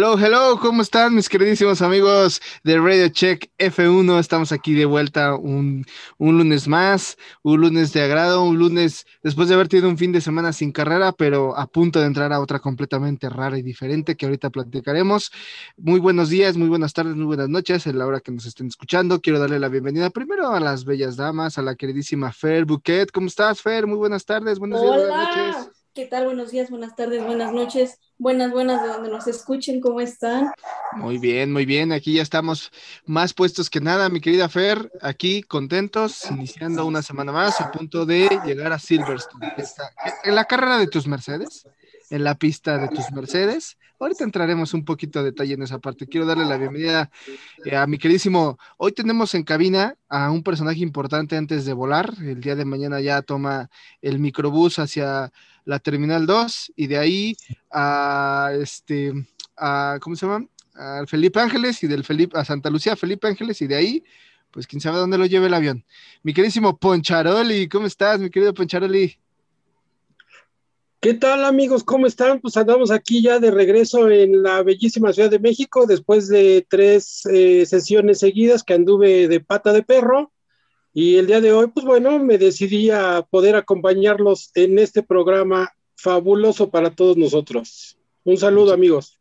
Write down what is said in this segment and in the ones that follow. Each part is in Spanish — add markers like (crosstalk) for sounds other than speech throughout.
Hello, hello, ¿cómo están mis queridísimos amigos de Radio Check F1? Estamos aquí de vuelta un, un, lunes más, un lunes de agrado, un lunes después de haber tenido un fin de semana sin carrera, pero a punto de entrar a otra completamente rara y diferente que ahorita platicaremos. Muy buenos días, muy buenas tardes, muy buenas noches, en la hora que nos estén escuchando. Quiero darle la bienvenida primero a las bellas damas, a la queridísima Fer Buquet. ¿Cómo estás, Fer? Muy buenas tardes, buenos días, buenas noches. ¿Qué tal? Buenos días, buenas tardes, buenas noches, buenas, buenas de donde nos escuchen, ¿cómo están? Muy bien, muy bien, aquí ya estamos más puestos que nada, mi querida Fer, aquí contentos, iniciando una semana más, a punto de llegar a Silverstone. en la carrera de tus Mercedes, en la pista de tus Mercedes. Ahorita entraremos un poquito a detalle en esa parte. Quiero darle la bienvenida eh, a mi queridísimo. Hoy tenemos en cabina a un personaje importante antes de volar. El día de mañana ya toma el microbús hacia la Terminal 2 y de ahí a este, a, ¿cómo se llama? Al Felipe Ángeles y del Felipe, a Santa Lucía, Felipe Ángeles y de ahí, pues quién sabe dónde lo lleve el avión. Mi queridísimo Poncharoli, ¿cómo estás, mi querido Poncharoli? ¿Qué tal amigos? ¿Cómo están? Pues andamos aquí ya de regreso en la bellísima Ciudad de México después de tres eh, sesiones seguidas que anduve de pata de perro. Y el día de hoy, pues bueno, me decidí a poder acompañarlos en este programa fabuloso para todos nosotros. Un saludo, amigos.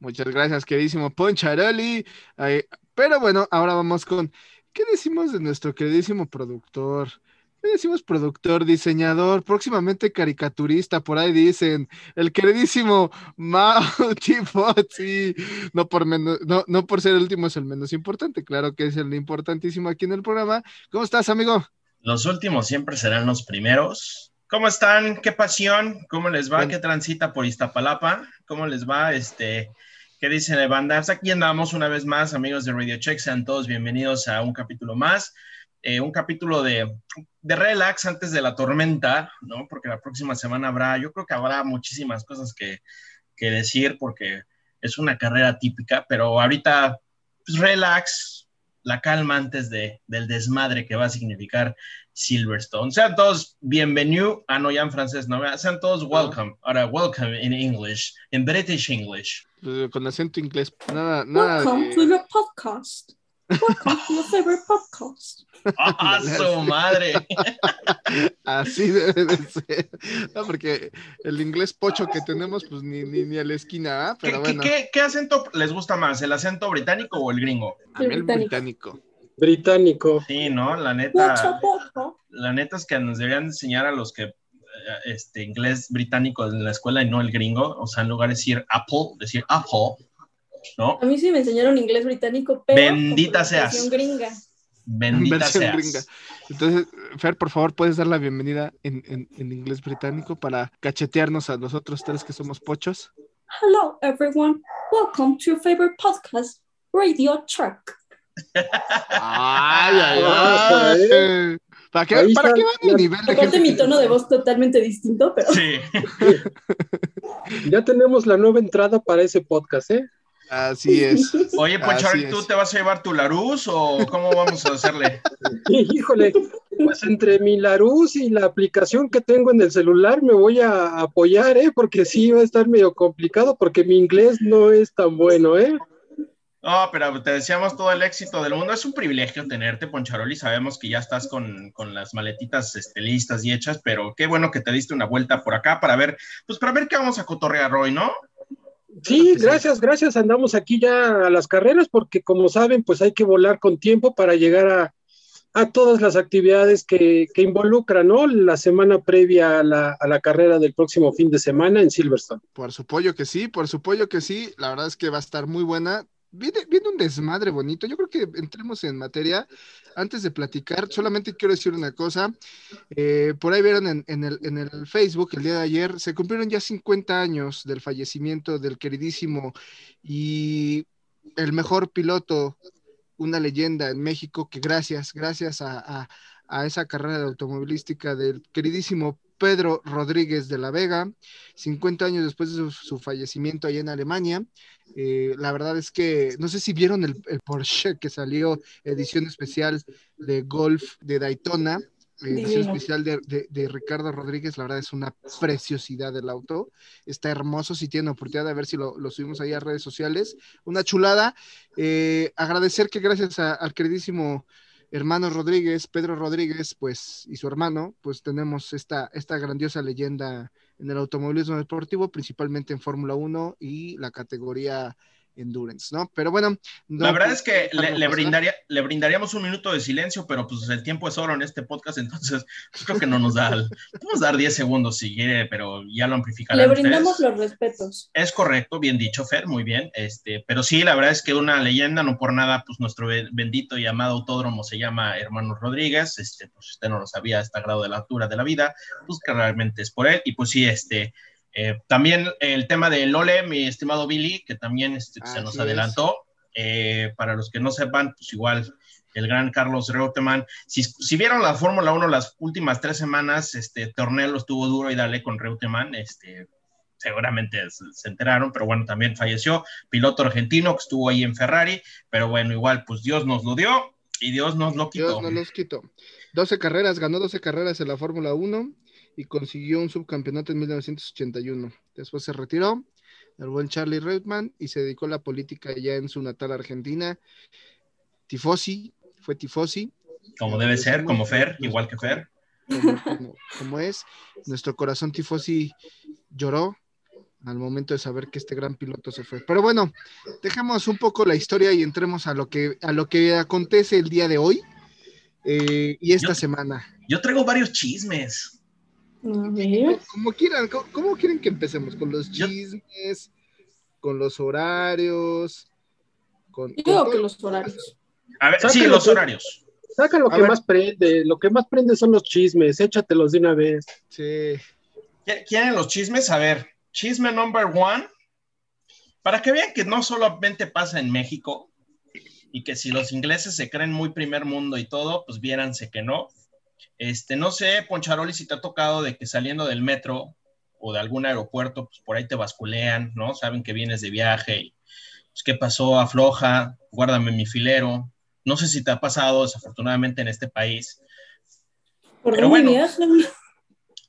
Muchas gracias, queridísimo Poncharoli. pero bueno, ahora vamos con, ¿qué decimos de nuestro queridísimo productor? Decimos productor, diseñador, próximamente caricaturista, por ahí dicen, el queridísimo Mao (laughs) Tifozzi, no por menos, no, no por ser el último es el menos importante, claro que es el importantísimo aquí en el programa. ¿Cómo estás, amigo? Los últimos siempre serán los primeros. ¿Cómo están? ¿Qué pasión? ¿Cómo les va? ¿Qué transita por Iztapalapa? ¿Cómo les va? Este, ¿qué dicen de bandas? Aquí andamos una vez más, amigos de Radio Check, sean todos bienvenidos a un capítulo más. Eh, un capítulo de, de, relax antes de la tormenta, ¿no? Porque la próxima semana habrá, yo creo que habrá muchísimas cosas que, que decir porque es una carrera típica, pero ahorita, pues relax, la calma antes de, del desmadre que va a significar Silverstone. Sean todos bienvenidos, ah, no, ya en francés, no, sean todos welcome, ahora welcome in English, in British English. Con acento inglés, nada, nada. Welcome to the podcast. To your favorite podcast. ¡Ah, su madre! Así debe de ser. No, porque el inglés pocho que tenemos, pues ni, ni, ni a la esquina, ¿ah? Pero ¿Qué, bueno. ¿qué, qué, acento les gusta más? ¿El acento británico o el gringo? A mí el británico. Británico. Sí, ¿no? La neta. La neta es que nos deberían enseñar a los que este inglés británico en la escuela y no el gringo. O sea, en lugar de decir Apple, decir Apple. ¿No? A mí sí me enseñaron inglés británico, pero bendita seas. gringa. Bendita seas. Gringa. Entonces, Fer, por favor, puedes dar la bienvenida en, en, en, inglés británico para cachetearnos a los otros tres que somos pochos. Hello, everyone. Welcome to your favorite podcast, Radio Truck. ay, ay, ay. ¿Para qué, ¿para qué van el nivel de Aparte gente? mi tono de voz totalmente distinto, pero... Sí. (laughs) ya tenemos la nueva entrada para ese podcast, ¿eh? Así es. Oye, Pochari, ¿tú te vas a llevar tu Larus o cómo vamos a hacerle? (laughs) Híjole, pues entre mi Larus y la aplicación que tengo en el celular me voy a apoyar, ¿eh? Porque sí va a estar medio complicado porque mi inglés no es tan bueno, ¿eh? No, pero te deseamos todo el éxito del mundo. Es un privilegio tenerte, Poncharoli. Sabemos que ya estás con, con las maletitas este, listas y hechas, pero qué bueno que te diste una vuelta por acá para ver, pues para ver qué vamos a cotorrear hoy, ¿no? Sí, gracias, gracias. Andamos aquí ya a las carreras porque como saben, pues hay que volar con tiempo para llegar a, a todas las actividades que, que involucran, ¿no? La semana previa a la, a la, carrera del próximo fin de semana en Silverstone. Por supuesto que sí, por supuesto que sí. La verdad es que va a estar muy buena. Viene, viene, un desmadre bonito. Yo creo que entremos en materia. Antes de platicar, solamente quiero decir una cosa. Eh, por ahí vieron en, el, en, el, Facebook el día de ayer, se cumplieron ya 50 años del fallecimiento del queridísimo y el mejor piloto, una leyenda en México, que gracias, gracias a, a, a esa carrera de automovilística del queridísimo Pedro Rodríguez de la Vega, 50 años después de su, su fallecimiento allá en Alemania. Eh, la verdad es que no sé si vieron el, el, Porsche que salió edición especial de Golf de Daytona. edición especial de, de- de Ricardo Rodríguez, la verdad es una preciosidad del auto, está hermoso, si tienen oportunidad de ver si lo, lo subimos ahí a redes sociales, una chulada, Eh, agradecer que gracias a- al queridísimo hermano Rodríguez, Pedro Rodríguez, pues, y su hermano, pues tenemos esta, esta grandiosa leyenda en el automovilismo deportivo, principalmente en Fórmula 1 y la categoría Endurance, ¿no? Pero bueno, La no- verdad es que le, le brindaría, le brindaríamos un minuto de silencio, pero pues el tiempo es oro en este podcast, entonces pues, creo que no nos da, podemos dar 10 segundos si quiere, pero ya lo amplificarán Le ustedes. brindamos los respetos. Es correcto, bien dicho, Fer, muy bien. Este, pero sí, la verdad es que una leyenda, no por nada, pues nuestro be- bendito y amado autódromo se llama Hermano Rodríguez. Este, pues usted no lo sabía a este grado de la altura de la vida, pues que realmente es por él. Y pues sí, este, eh, también el tema de Lole, mi estimado Billy, que también este, se nos adelantó. Eh, para los que no sepan, pues igual el gran Carlos Reutemann. Si, si vieron la Fórmula 1 las últimas tres semanas, este torneo estuvo duro y dale con Reutemann, este, seguramente se, se enteraron, pero bueno, también falleció, piloto argentino que estuvo ahí en Ferrari, pero bueno, igual, pues Dios nos lo dio y Dios nos lo quitó. Dios no los quitó. 12 carreras, ganó 12 carreras en la Fórmula 1 y consiguió un subcampeonato en 1981. Después se retiró, el buen Charlie Redman, y se dedicó a la política ya en su natal Argentina. Tifosi, fue Tifosi. Como debe ser, como Fer, igual que Fer. Como, como- como es. Nuestro corazón Tifosi lloró al momento de saber que este gran piloto se fue. Pero bueno, dejemos un poco la historia y entremos a lo que, a lo que acontece el día de hoy eh, y esta Yo- semana. Yo traigo varios chismes. A ver. Como quieran, ¿cómo, cómo quieren que empecemos? ¿Con los chismes? ¿Con los horarios? Con, Yo digo que los horarios. A ver, sí, los horarios. Saca lo A que ver. más prende, lo que más prende son los chismes, échatelos de una vez. Sí. ¿Qui- ¿Quieren los chismes? A ver, chisme number one. Para que vean que no solamente pasa en México y que si los ingleses se creen muy primer mundo y todo, pues viéranse que no. Este, no sé, Poncharoli, si te ha tocado de que saliendo del metro o de algún aeropuerto, pues por ahí te basculean, ¿no? Saben que vienes de viaje y, pues, ¿qué pasó? Afloja, guárdame mi filero. No sé si te ha pasado desafortunadamente en este país. ¿Por Pero dónde bueno. viajan?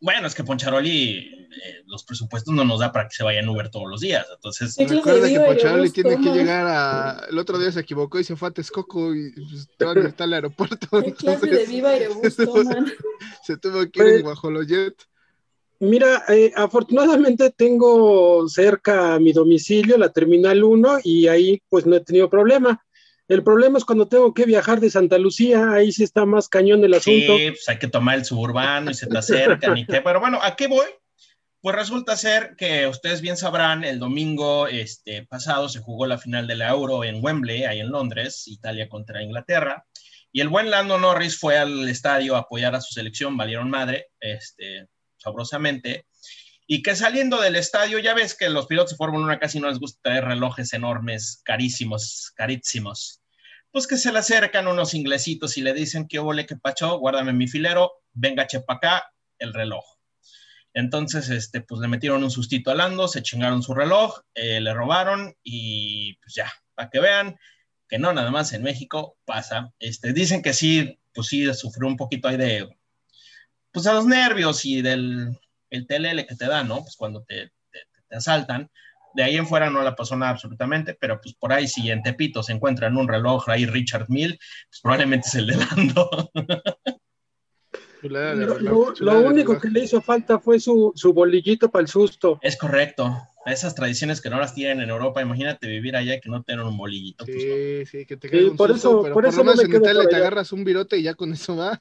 Bueno, es que Poncharoli, eh, los presupuestos no nos da para que se vaya en Uber todos los días. Entonces, Sí. ¿Qué clase Recuerda que tiene llegar a... El otro día se equivocó y se fue a Texcoco y pues, todavía está el aeropuerto. ¿Qué clase de viva Aerobús (laughs) toman? se tuvo que ir Pues- en Guajoloyet. Mira, eh, afortunadamente tengo cerca mi domicilio, la Terminal 1, y ahí pues no he tenido problema. El problema es cuando tengo que viajar de Santa Lucía, ahí sí está más cañón el asunto. sí, pues hay que tomar el suburbano y se te acercan y qué. Pero bueno, ¿a qué voy? Pues resulta ser que ustedes bien sabrán, el domingo este, pasado se jugó la final de la Euro en Wembley, ahí en Londres, Italia contra Inglaterra. Y el buen Lando Norris fue al estadio a apoyar a su selección, valieron madre, este, sabrosamente. Y que saliendo del estadio, ya ves que los pilotos de Fórmula 1 casi no les gusta traer relojes enormes, carísimos, carísimos. Pues que se le acercan unos inglesitos y le dicen, ¿qué ole, qué pacho? Guárdame mi filero, venga, chepa acá, el reloj. Entonces, este, pues le metieron un sustito a se chingaron su reloj, eh, le robaron y pues ya, para que vean que no, nada más en México pasa. Este, dicen que sí, pues sí, sufrió un poquito ahí de, pues a los nervios y del el TLL que te da, ¿no? Pues cuando te, te, te asaltan. De ahí en fuera no la pasó nada absolutamente, pero pues por ahí si en Tepito se encuentran un reloj ahí Richard Mill, pues probablemente es el de Lando. (laughs) Chulada de Lo, reloj, lo- chulada lo de único que le hizo falta fue su, su bolillito para el susto. es correcto. Esas tradiciones que no las tienen en Europa, imagínate vivir allá y que no tengan un bolillito. pues, no. Sí, sí, que te Sí, un por susto, eso- pero por por, eso lo no menos me en Italia por te agarras un virote y ya con eso va.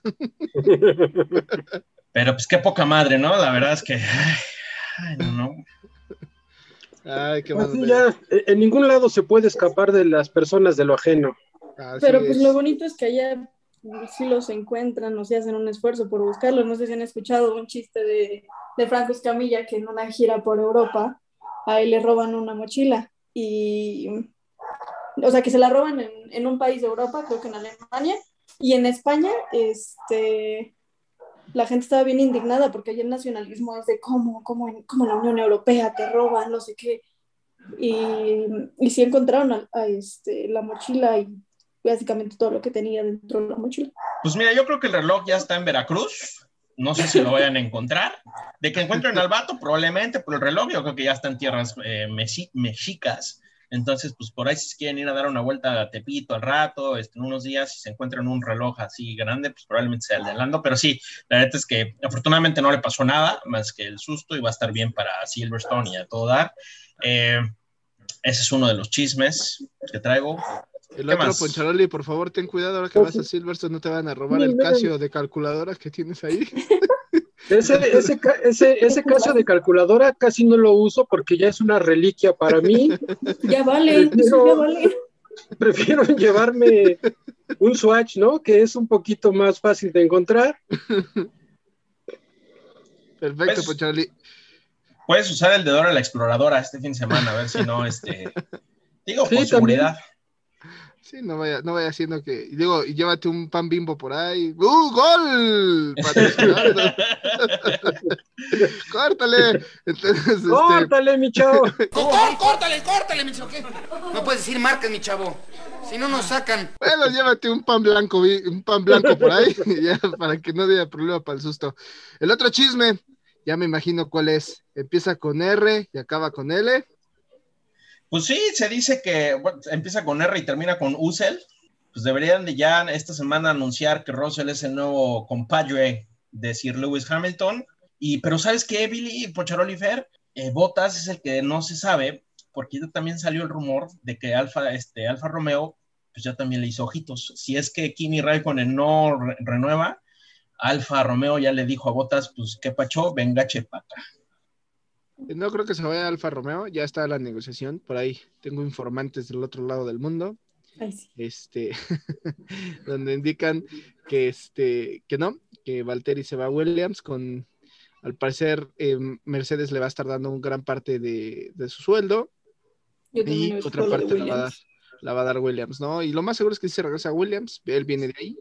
(laughs) Pero pues qué poca madre, ¿no? La verdad es que... Ay, no, no. Ay, qué Así mal. ya, eh, en ningún lado se puede escapar de las personas de lo ajeno. Así Pero pues es. lo bonito es que allá sí los encuentran o sí hacen un esfuerzo por buscarlos. No sé si han escuchado un chiste de, de Franco Escamilla que en una gira por Europa a él le roban una mochila y, o sea, que se la roban en, en un país de Europa, creo que en Alemania, y en España, este, la gente estaba bien indignada porque allá el nacionalismo es de cómo, cómo, cómo la Unión Europea te roba, no sé qué. Y, y sí encontraron a, a, este, la mochila y básicamente todo lo que tenía dentro de la mochila. Pues mira, yo creo que el reloj ya está en Veracruz. No sé si lo vayan a encontrar. De que encuentren al vato, probablemente, pero el reloj yo creo que ya está en tierras eh, mexicas. Entonces, pues por ahí si quieren ir a dar una vuelta a Tepito al rato, este, en unos días, si se encuentran un reloj así grande, pues probablemente sea el de Lando, pero sí, la neta es que afortunadamente no le pasó nada más que el susto y va a estar bien para Silverstone y a todo dar. Eh, ese es uno de los chismes que traigo. El otro, Poncharoli, por favor, ten cuidado ahora que vas a Silverstone, no te van a robar el Casio de calculadora que tienes ahí. (laughs) Ese, ese, ese, ese caso de calculadora casi no lo uso porque ya es una reliquia para mí. (laughs) Ya vale, prefiero, ya vale. (laughs) Prefiero llevarme un Swatch, ¿no? Que es un poquito más fácil de encontrar. Perfecto, pues, Charlie. Puedes usar el de Dora la exploradora este fin de semana, a ver si no, este. Digo, por seguridad. Sí, no vaya, no vaya haciendo que. Digo, y llévate un pan bimbo por ahí. ¡Uh, gol! (laughs) (laughs) ¡Córtale! Entonces, este, ¡Córtale, mi chavo! (laughs) ¡Córtale, córtale, mi chavo! No puedes decir marcas, mi chavo. Si no nos sacan. Bueno, llévate un pan blanco, un pan blanco por ahí, ya, para que no haya problema para el susto. El otro chisme, ya me imagino cuál es. Empieza con R y acaba con L. Pues sí, se dice que empieza con R y termina con Usel. Pues deberían de ya esta semana anunciar que Russell es el nuevo compadre de Sir Lewis Hamilton. Y, pero ¿sabes qué, Billy Pocharoli Fer? Eh, Botas es el que no se sabe, porque también salió el rumor de que Alfa, este, Alfa Romeo, pues ya también le hizo ojitos. Si es que Kimi Raikkonen no renueva, Alfa Romeo ya le dijo a Botas, pues qué pacho, venga chepata. No creo que se vaya Alfa Romeo, ya está la negociación, por ahí tengo informantes del otro lado del mundo. Este, (laughs) donde indican que este, que no, que Valtteri se va a Williams con al parecer eh, Mercedes le va a estar dando un gran parte de, su sueldo y otra parte la va, a dar, la va, a dar, Williams, ¿no? Y lo más seguro es que si se regresa a Williams, él viene de ahí,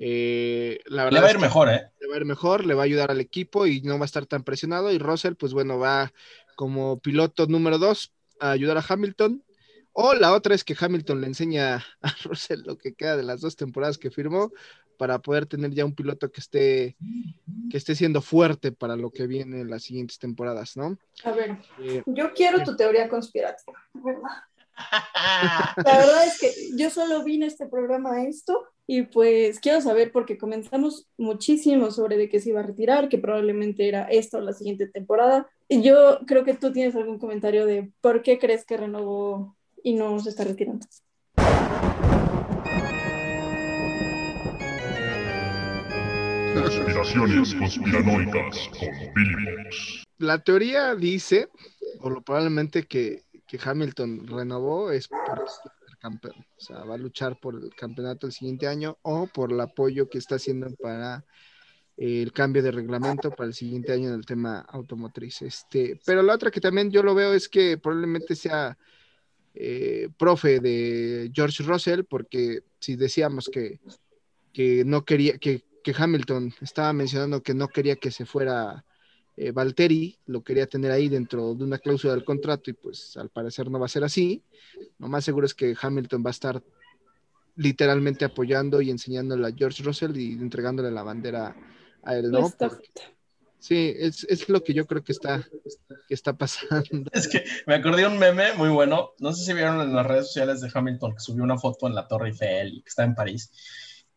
eh, la verdad le va a ir mejor, ¿eh? Le va a ir mejor, le va a ayudar al equipo y no va a estar tan presionado. Y Russell, pues bueno, va como piloto número dos a ayudar a Hamilton. O la otra es que Hamilton le enseña (laughs) a Russell lo que queda de las dos temporadas que firmó para poder tener ya un piloto que esté, que esté siendo fuerte para lo que viene en las siguientes temporadas, ¿no? A ver, eh, yo quiero tu teoría conspirativa, ¿verdad? (laughs) La verdad es que yo solo vine a este programa esto y pues quiero saber porque comenzamos muchísimo sobre de que se iba a retirar, que probablemente era esta o la siguiente temporada. Y yo creo que tú tienes algún comentario de por qué crees que renovó y no se está retirando. conspiranoicas con La teoría dice, o lo probablemente que que Hamilton renovó es por campeón. O sea, va a luchar por el campeonato el siguiente año o por el apoyo que está haciendo para el cambio de reglamento para el siguiente año en el tema automotriz. Este, pero la otra que también yo lo veo es que probablemente sea eh, profe de George Russell, porque si decíamos que, que no quería, que, que Hamilton estaba mencionando que no quería que se fuera eh, Valtteri lo quería tener ahí dentro de una cláusula del contrato y pues al parecer no va a ser así. Lo más seguro es que Hamilton va a estar literalmente apoyando y enseñándole a George Russell y entregándole la bandera a él, ¿no? sí, es, lo que yo creo que está, que está pasando. Es que me acordé de un meme muy bueno, no sé si vieron en las redes sociales de Hamilton que subió una foto en la Torre Eiffel y que está en París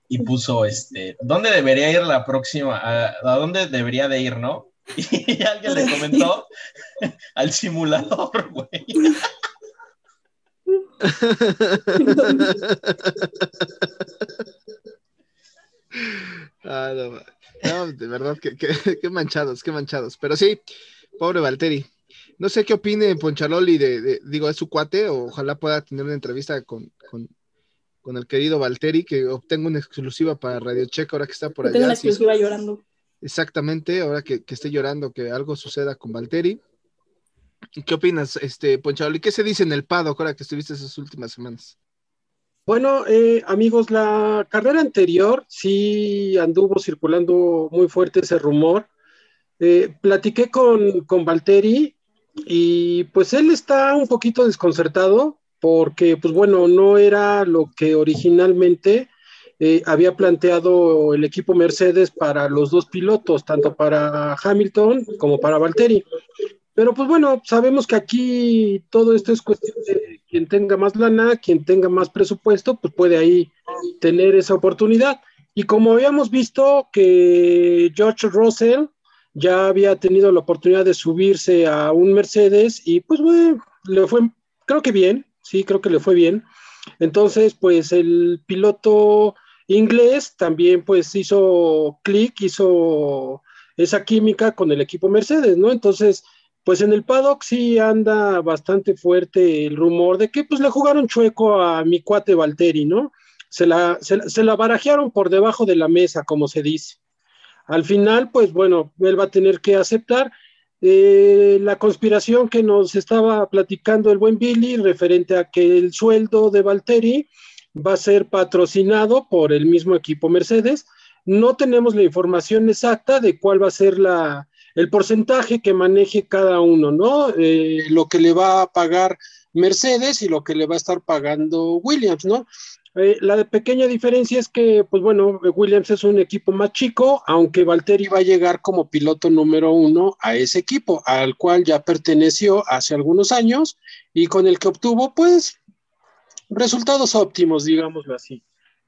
y puso, este, ¿dónde debería ir la próxima? a dónde debería de ir, no? Y (laughs) alguien le comentó (laughs) al simulador, güey. Ah, no, de verdad, qué, manchados, qué manchados. Pero sí, pobre Valteri. No sé qué opine Ponchaloli de, digo, es su cuate, o ojalá pueda tener una entrevista con, con, el querido Valteri, que obtenga una exclusiva para Radio Checa ahora que está por allá. Tengo una exclusiva llorando exactamente, ahora que, que, esté llorando, que algo suceda con Valteri. ¿Qué opinas, este, ¿Y ¿Qué se dice en el paddock ahora que estuviste esas últimas semanas? Bueno, eh, amigos, la carrera anterior sí anduvo circulando muy fuerte ese rumor. Eh, platiqué con, con Valteri y pues él está un poquito desconcertado porque, pues bueno, no era lo que originalmente eh, había planteado el equipo Mercedes para los dos pilotos, tanto para Hamilton como para Valtteri. Pero pues bueno, sabemos que aquí todo esto es cuestión de quien tenga más lana, quien tenga más presupuesto, pues puede ahí tener esa oportunidad. Y como habíamos visto que George Russell ya había tenido la oportunidad de subirse a un Mercedes y pues bueno, le fue, creo que bien, sí, creo que le fue bien. Entonces, pues el piloto inglés también pues hizo clic, hizo esa química con el equipo Mercedes, ¿no? Entonces, pues en el paddock sí anda bastante fuerte el rumor de que pues le jugaron chueco a mi cuate Valteri, ¿no? Se la, se, la barajearon por debajo de la mesa, como se dice. Al final, pues bueno, él va a tener que aceptar eh, la conspiración que nos estaba platicando el buen Billy referente a que el sueldo de Valteri va a ser patrocinado por el mismo equipo Mercedes. No tenemos la información exacta de cuál va a ser el porcentaje que maneje cada uno, ¿no? Eh, lo que le va a pagar Mercedes y lo que le va a estar pagando Williams, ¿no? Eh, la pequeña diferencia es que, pues bueno, Williams es un equipo más chico, aunque Valtteri va a llegar como piloto número uno a ese equipo, al cual ya perteneció hace algunos años y con el que obtuvo, pues, resultados óptimos, digámoslo así.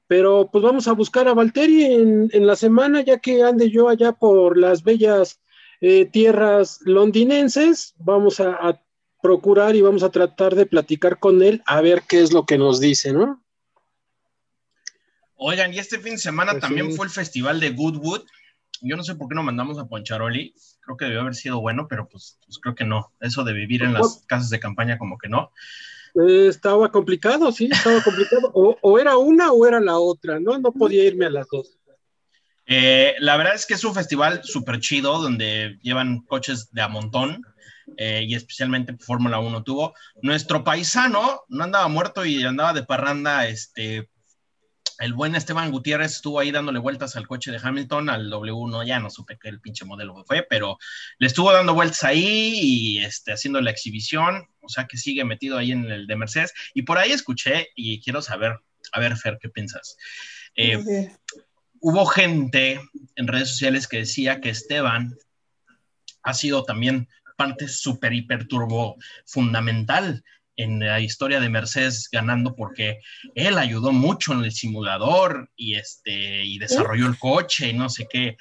Pero pues vamos a buscar a Valtteri en, en la semana, ya que ande yo allá por las bellas eh, tierras londinenses. Vamos a, procurar y vamos a tratar de platicar con él a ver qué es lo que nos dice, ¿no? Oigan, y este fin de semana pues también fue el festival de Goodwood. Yo no sé por qué no mandamos a Poncharoli. Creo que debió haber sido bueno, pero pues, pues creo que no. Eso de vivir en las casas de campaña como que no. Eh, estaba complicado, sí, estaba complicado. O, era una o era la otra, ¿no? No podía irme a las dos. Eh, la verdad es que es un festival súper chido donde llevan coches de a montón eh, y especialmente Fórmula 1 tuvo. Nuestro paisano no andaba muerto y andaba de parranda, este, el buen Esteban Gutiérrez estuvo ahí dándole vueltas al coche de Hamilton, al W1, ya no supe qué el pinche modelo fue, pero le estuvo dando vueltas ahí y este, haciendo la exhibición, o sea que sigue metido ahí en el de Mercedes. Y por ahí escuché y quiero saber, a ver, Fer, ¿qué piensas? Eh, hubo gente en redes sociales que decía que Esteban ha sido también parte súper hiper turbo fundamental en la historia de Mercedes ganando porque él ayudó mucho en el simulador y este y desarrolló el coche y no sé qué.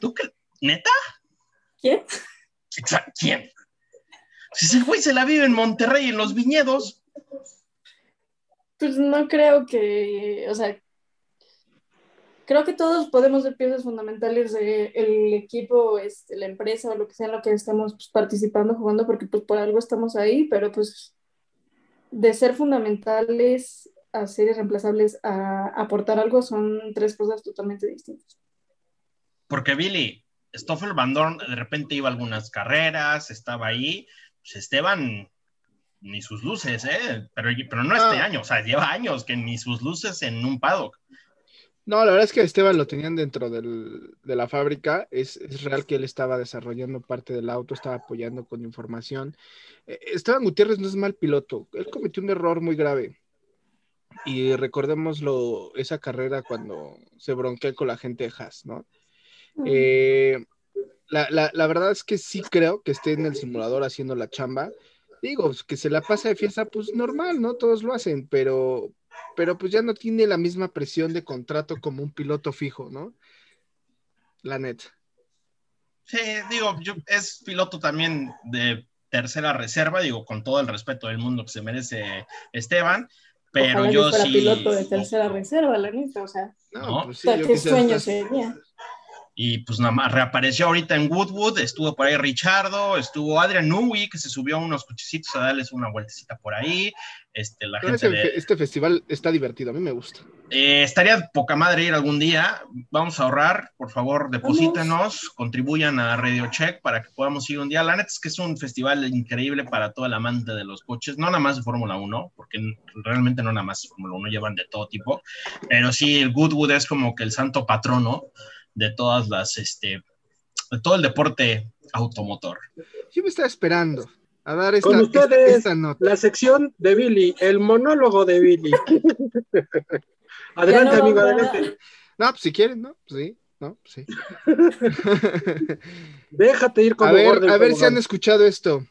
¿Tú qué? ¿Neta? ¿Quién? ¿Quién? Si ese güey se la vive en Monterrey en los viñedos. Pues no creo que, o sea, creo que todos podemos ser piezas fundamentales del equipo, este, la empresa o lo que sea en lo que estamos pues, participando, jugando, porque pues por algo estamos ahí, pero pues de ser fundamentales a ser irreemplazables a aportar algo son tres cosas totalmente distintas. Porque Billy, Stoffel Van Dorn de repente iba a algunas carreras, estaba ahí, pues Esteban ni sus luces, ¿eh? Pero, pero no este ah. año, o sea, lleva años que ni sus luces en un paddock. No, la verdad es que Esteban lo tenían dentro del, de la fábrica. Es, es, real que él estaba desarrollando parte del auto, estaba apoyando con información. Eh, Esteban Gutiérrez no es mal piloto. Él cometió un error muy grave. Y recordémoslo, esa carrera cuando se bronqueó con la gente de Haas, ¿no? Eh, la, la, la, verdad es que sí creo que esté en el simulador haciendo la chamba. Digo, que se la pasa de fiesta, pues normal, ¿no? Todos lo hacen, pero, pero pues ya no tiene la misma presión de contrato como un piloto fijo, ¿no? La net. Sí, digo, yo, es piloto también de tercera reserva, digo, con todo el respeto del mundo que se merece Esteban, pero yo sí. piloto de tercera reserva, la neta, o sea, no, Pues sí, qué sueño sería. Y pues nada más reapareció ahorita en Woodwood, estuvo por ahí Richardo, estuvo Adrian Newey, que se subió a unos cochecitos a darles una vueltecita por ahí. Este, la gente este festival está divertido, a mí me gusta. Eh, estaría poca madre ir algún día. Vamos a ahorrar, por favor, deposítenos, contribuyan a Radio Check para que podamos ir un día. La neta es que es un festival increíble para todo el amante de los coches, no nada más de Fórmula 1, porque realmente no nada más de Fórmula 1, llevan de todo tipo, pero sí, el Goodwood es como que el santo patrono de todas las, este, de todo el deporte automotor. Yo me estaba esperando a dar esta, Con ustedes, La sección de Billy, el monólogo de Billy. (laughs) Adelante, no amigo, adelante. No, pues si quieren, ¿no? Pues sí, ¿no? Pues sí. (laughs) Déjate ir como a ver, a ver si han escuchado esto.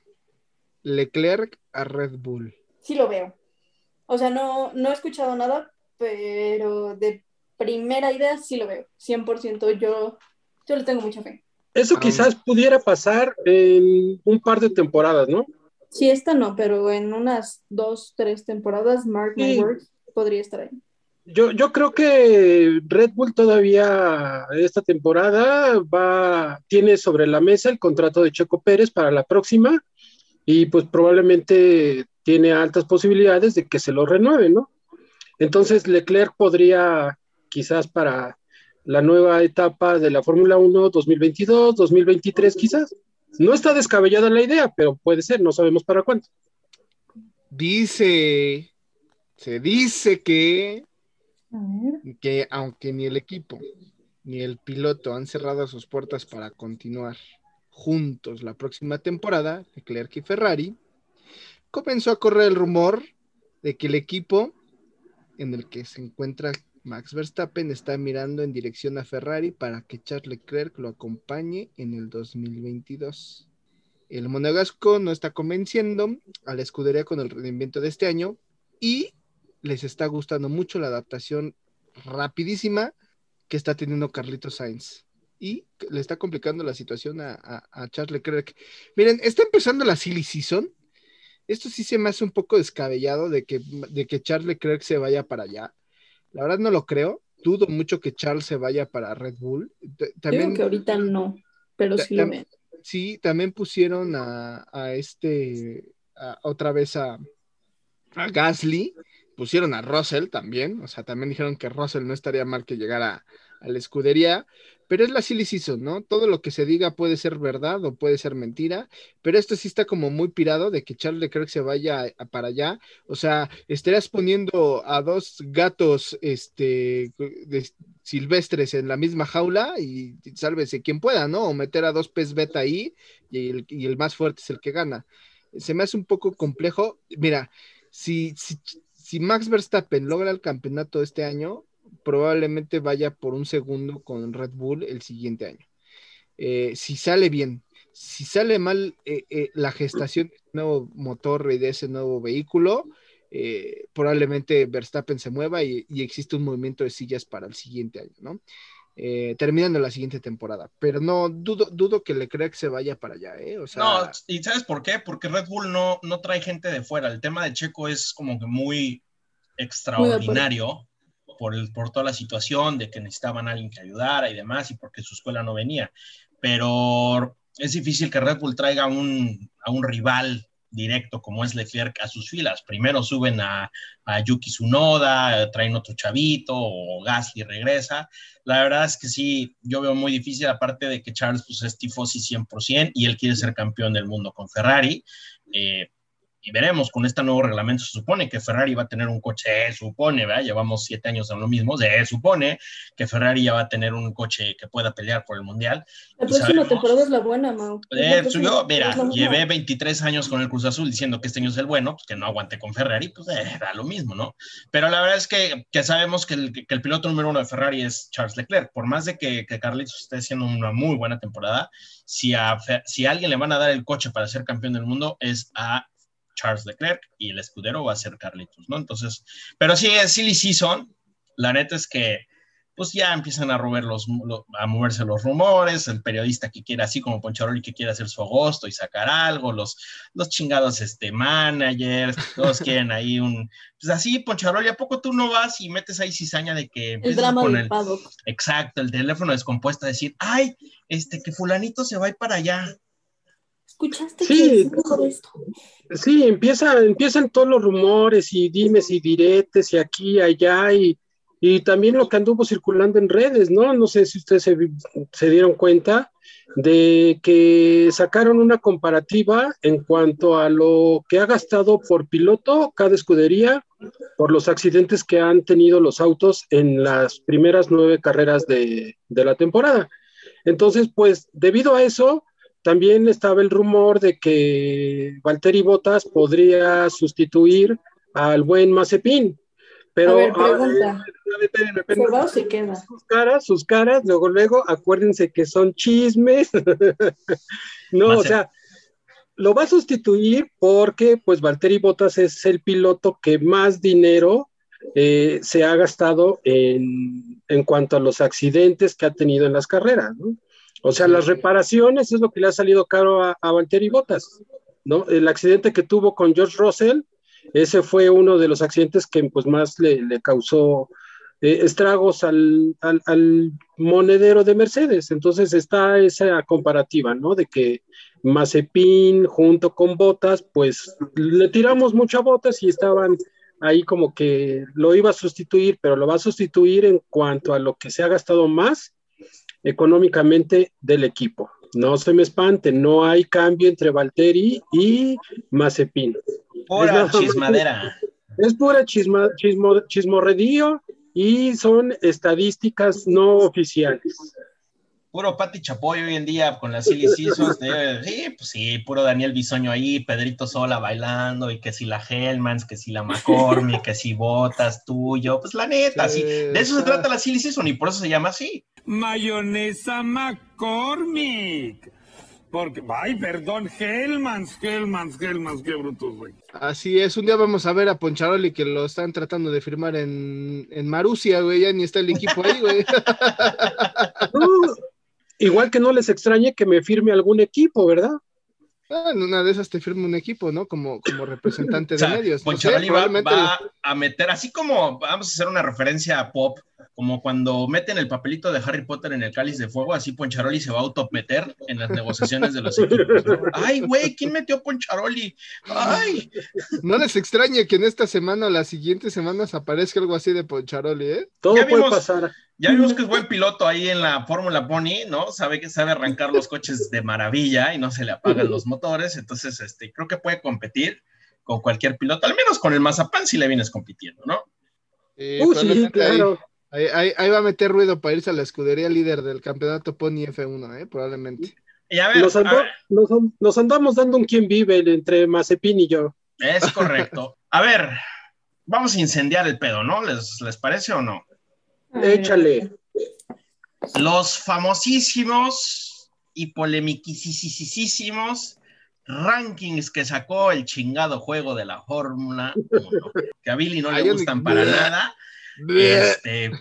Leclerc a Red Bull. Sí lo veo. O sea, no, no he escuchado nada, pero de primera idea sí lo veo. 100% yo, yo le tengo mucha fe. Eso Ah. quizás pudiera pasar en un par de temporadas, ¿no? Sí, esta no, pero en unas dos, tres temporadas, Mark My Sí. Words podría estar ahí. Yo, yo creo que Red Bull todavía esta temporada va, tiene sobre la mesa el contrato de Checo Pérez para la próxima y pues probablemente tiene altas posibilidades de que se lo renueve, ¿no? Entonces Leclerc podría quizás para la nueva etapa de la Fórmula 1 2022, 2023 quizás. No está descabellada la idea, pero puede ser, no sabemos para cuánto. Dice, se dice que, que aunque ni el equipo ni el piloto han cerrado sus puertas para continuar juntos la próxima temporada, Leclerc y Ferrari, comenzó a correr el rumor de que el equipo en el que se encuentra Max Verstappen está mirando en dirección a Ferrari para que Charles Leclerc lo acompañe en el 2022. El monegasco no está convenciendo a la escudería con el rendimiento de este año y les está gustando mucho la adaptación rapidísima que está teniendo Carlitos Sainz y le está complicando la situación a, a- Charles Leclerc. Miren, está empezando la silly season. Esto sí se me hace un poco descabellado de que, de que Charles Leclerc se vaya para allá. La verdad no lo creo. Dudo mucho que Charles se vaya para Red Bull. También, digo que ahorita no, pero sí lo veo. sí, también pusieron a, a este, a- otra vez a, a Gasly, pusieron a Russell también, o sea, también dijeron que Russell no estaría mal que llegara a la escudería, pero es la silly ¿no? Todo lo que se diga puede ser verdad o puede ser mentira, pero esto sí está como muy pirado de que Charles Leclerc se vaya a- para allá, o sea, estarías poniendo a dos gatos, este, silvestres en la misma jaula y sálvese quien pueda, ¿no? O meter a dos pez beta ahí y el, y el más fuerte es el que gana. Se me hace un poco complejo. Mira, si, si, si Max Verstappen logra el campeonato este año, probablemente vaya por un segundo con Red Bull el siguiente año. Eh, si sale bien, si sale mal eh, eh, la gestación de ese nuevo motor y de ese nuevo vehículo, eh, probablemente Verstappen se mueva y, y existe un movimiento de sillas para el siguiente año, ¿no? Eh, terminando la siguiente temporada. Pero no dudo, dudo que Leclerc se vaya para allá, ¿eh? O sea, No, ¿y sabes por qué? Porque Red Bull no, no trae gente de fuera. El tema de Checo es como que muy extraordinario por, el, por toda la situación de que necesitaban a alguien que ayudara y demás, y porque su escuela no venía. Pero es difícil que Red Bull traiga un, a un rival directo como es Leclerc a sus filas. Primero suben a, a Yuki Tsunoda, traen otro chavito, o Gasly regresa. La verdad es que sí, yo veo muy difícil, aparte de que Charles pues, es tifosi 100% y él quiere ser campeón del mundo con Ferrari. Eh, y veremos, con este nuevo reglamento se supone que Ferrari va a tener un coche, se supone, ¿verdad? Llevamos siete años en lo mismo, se supone que Ferrari ya va a tener un coche que pueda pelear por el Mundial. La Y próxima temporada es la buena, Mau. Eh, yo, mira, llevé 23 años con el Cruz Azul diciendo que este año es el bueno, pues que no aguante con Ferrari, pues eh, era lo mismo, ¿no? Pero la verdad es que, que sabemos que el, que el piloto número uno de Ferrari es Charles Leclerc. Por más de que, que Carlitos esté haciendo una muy buena temporada, si a, si a alguien le van a dar el coche para ser campeón del mundo es a Charles Leclerc y el escudero va a ser Carlitos, ¿no? Entonces, pero sí, es silly season. La neta es que pues ya empiezan a, robar los, lo- a moverse los rumores, el periodista que quiere, así como Poncharoli, que quiere hacer su agosto y sacar algo, los, los chingados este, managers, todos (laughs) quieren ahí un... Pues así, Poncharoli, ¿a poco tú no vas y metes ahí cizaña de que... El drama con el-. Exacto, el teléfono descompuesto a decir, ay, este, que fulanito se va a ir para allá. ¿Escuchaste Sí. que esto? Sí, empieza, empiezan todos los rumores y dimes y diretes y aquí, allá y, y también lo que anduvo circulando en redes, ¿no? No sé si ustedes se, se dieron cuenta de que sacaron una comparativa en cuanto a lo que ha gastado por piloto cada escudería por los accidentes que han tenido los autos en las primeras nueve carreras de, de la temporada. Entonces, pues debido a eso, también estaba el rumor de que Valtteri Bottas podría sustituir al buen Mazepin. Pero a ver, pregunta. espérenme, ¿Se espérenme. va o se queda? sus caras, sus caras, luego, luego, acuérdense que son chismes. (laughs) no, o sea, lo va a sustituir porque, pues, Valtteri Bottas es el piloto que más dinero eh, se ha gastado en, en cuanto a los accidentes que ha tenido en las carreras, ¿no? O sea, las reparaciones es lo que le ha salido caro a, a Valtteri Bottas, ¿no? El accidente que tuvo con George Russell, ese fue uno de los accidentes que pues más le, le causó eh, estragos al, al, al monedero de Mercedes. Entonces está esa comparativa, ¿no? De que Mazepin junto con Botas, pues le tiramos mucha Botas y estaban ahí como que lo iba a sustituir, pero lo va a sustituir en cuanto a lo que se ha gastado más económicamente del equipo. No se me espante, no hay cambio entre Valtteri y Mazepin. Es Pura más- chismadera. Es pura chisma, chismo, chismorredío y son estadísticas no oficiales. Puro Pati Chapoy hoy en día con las Silly Seasons. de- sí, pues sí, puro Daniel Bisoño ahí, Pedrito Sola bailando, y que si la Hellmans, que si la McCormick, que si Botas tuyo. Pues la neta, sí. De eso se trata la Silly Season y por eso se llama así. Mayonesa McCormick. Porque, ay, perdón, Hellmans, Hellmans, Hellmans, qué brutos, güey. Así es, un día vamos a ver a Poncharoli que lo están tratando de firmar en, en Marusia, güey, ya ni está el equipo ahí, güey. No, (laughs) igual que no les extrañe que me firme algún equipo, ¿verdad? Ah, en una de esas te firma un equipo, ¿no? Como, como representante (laughs) O sea, de medios. No sé, Poncharoli va, probablemente va a meter, así como vamos a hacer una referencia a Pop, como cuando meten el papelito de Harry Potter en el cáliz de fuego, así Poncharoli se va a autometer en las negociaciones de los (laughs) equipos. ¿no? Ay, güey, ¿quién metió a Poncharoli? Ay, no les extrañe que en esta semana o las siguientes semanas aparezca algo así de Poncharoli, ¿eh? Todo Ya puede vimos- pasar. Ya vimos que es buen piloto ahí en la Fórmula Pony, ¿no? Sabe que sabe arrancar los coches de maravilla y no se le apagan los motores, entonces este, creo que puede competir con cualquier piloto, al menos con el Mazapán si le vienes compitiendo, ¿no? Eh, Uh, sí, ahí- claro. ahí, ahí- ahí va a meter ruido para irse a la escudería líder del campeonato Pony F1, ¿eh? Probablemente. Y a ver, Nos, a ando- ver, nos an- nos andamos dando un quién vive entre Mazepin y yo. es correcto. A ver, vamos a incendiar el pedo, ¿no? ¿Les, les parece o no? Échale. Los famosísimos y polemiquisísimos rankings que sacó el chingado juego de la Fórmula 1, que a Billy no le gustan para nada. Este,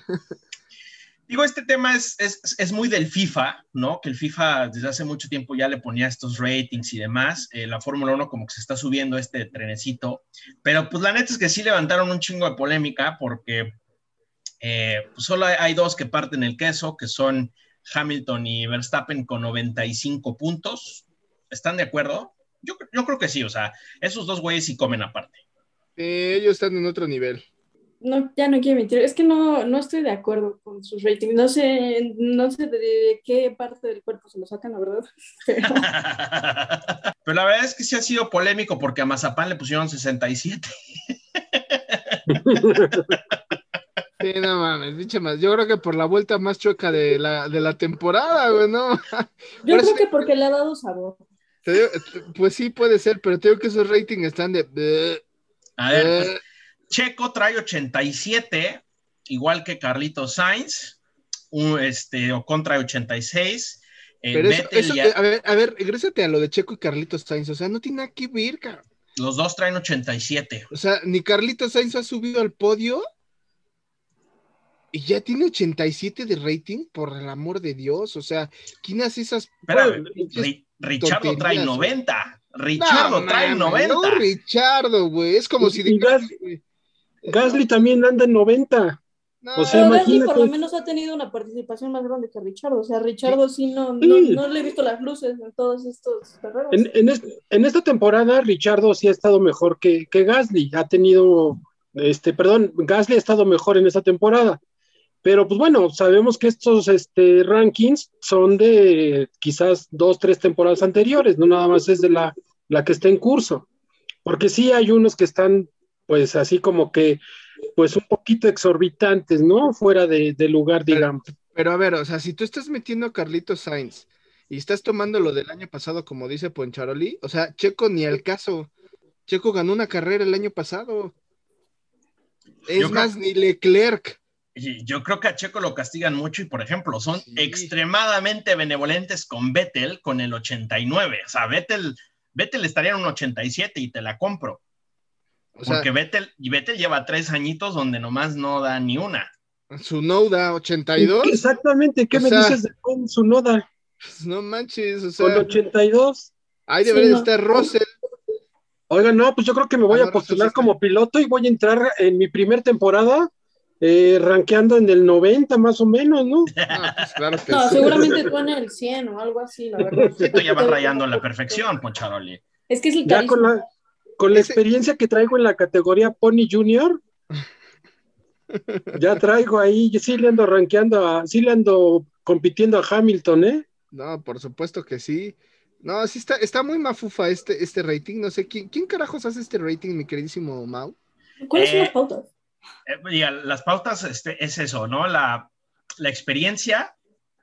digo, este tema es, es, es muy del FIFA, ¿no? Que el FIFA desde hace mucho tiempo ya le ponía estos ratings y demás. Eh, la Fórmula 1 como que se está subiendo este trenecito. Pero pues la neta es que sí levantaron un chingo de polémica porque eh, pues, solo hay, dos que parten el queso, que son Hamilton y Verstappen con 95 puntos. ¿Están de acuerdo? Yo, yo creo que sí, o sea, esos dos güeyes sí comen aparte. Eh, ellos están en otro nivel. No, ya no quiero mentir, es que no, no estoy de acuerdo con sus ratings. No sé, no sé de qué parte del cuerpo se lo sacan, la verdad. (laughs) Pero (laughs) Pero la verdad es que sí ha sido polémico porque a Mazapán le pusieron 67. (laughs) Sí, no mames, pinche más. Yo creo que por la vuelta más chueca de la, de la temporada, güey, ¿no? yo creo que porque le ha dado sabor. Te digo, pues sí, puede ser, pero te digo que esos ratings están de. A ver, pues, Checo trae 87, igual que Carlitos Sainz. Un, este, Ocon trae 86. eh, pero eso, ya- a ver, a ver, regrésate a lo de Checo y Carlitos Sainz. O sea, no tiene nada que ver, cabrón. los dos traen 87. O sea, ni Carlitos Sainz ha subido al podio y ya tiene 87 de rating, por el amor de Dios. O sea, ¿quién hace esas Espera, Ri- Richardo trae tonterías, 90. Richardo No, trae mames, 90. No, Richardo, güey. Es como Y- si y Gasly también anda en 90. no, o sea, Pero Gasly por lo menos ha tenido una participación más grande que Richardo. O sea, Richardo sí no, no, Sí. no le he visto las luces en todos estos carreras. En, en esta temporada, Richardo sí ha estado mejor que, que Gasly. Ha tenido, este, perdón, Gasly ha estado mejor en esta temporada. Pero pues bueno, sabemos que estos este, rankings son de quizás dos, tres temporadas anteriores, no nada más es de la, la que está en curso. Porque sí hay unos que están, pues así como que, pues un poquito exorbitantes, ¿no? Fuera de, de lugar, Pero- digamos. Pero a ver, o sea, si tú estás metiendo a Carlitos Sainz y estás tomando lo del año pasado, como dice Poncharoli, o sea, Checo ni al caso. Checo ganó una carrera el año pasado. Es Yo más, ni Leclerc. Y yo creo que a Checo lo castigan mucho y, por ejemplo, son Sí. extremadamente benevolentes con Vettel con el 89. O sea, Vettel, Vettel estaría en un 87 y te la compro. O sea, porque Vettel, y Vettel lleva tres añitos donde nomás no da ni una. su Noda 82. Exactamente, ¿qué O me sea- dices de Sunoda? pues, (laughs) no manches, o Con sea, 82. ahí Sí, debería no. estar Russell. Oiga, no, pues yo creo que me voy Ah, a postular como piloto y voy a entrar en mi primer temporada eh, rankeando en el 90 más o menos, ¿no? No, (laughs) pues claro que No, sí. seguramente tú en el 100 o algo así, la verdad. (laughs) Sí, tú ya vas rayando en la perfección, Poncharoli. Es que es el Ya carisma. con la, con la experiencia que traigo en la categoría Pony Junior, ya traigo ahí, sí le ando rankeando, a, sí le ando compitiendo a Hamilton, ¿eh? No, por supuesto que sí. No, sí está, está muy mafufa este, este rating. No sé, ¿quién, ¿quién carajos hace este rating, mi queridísimo Mau? ¿Cuáles son Eh, las pautas? Eh, a las pautas este, es eso, ¿no? La, la experiencia,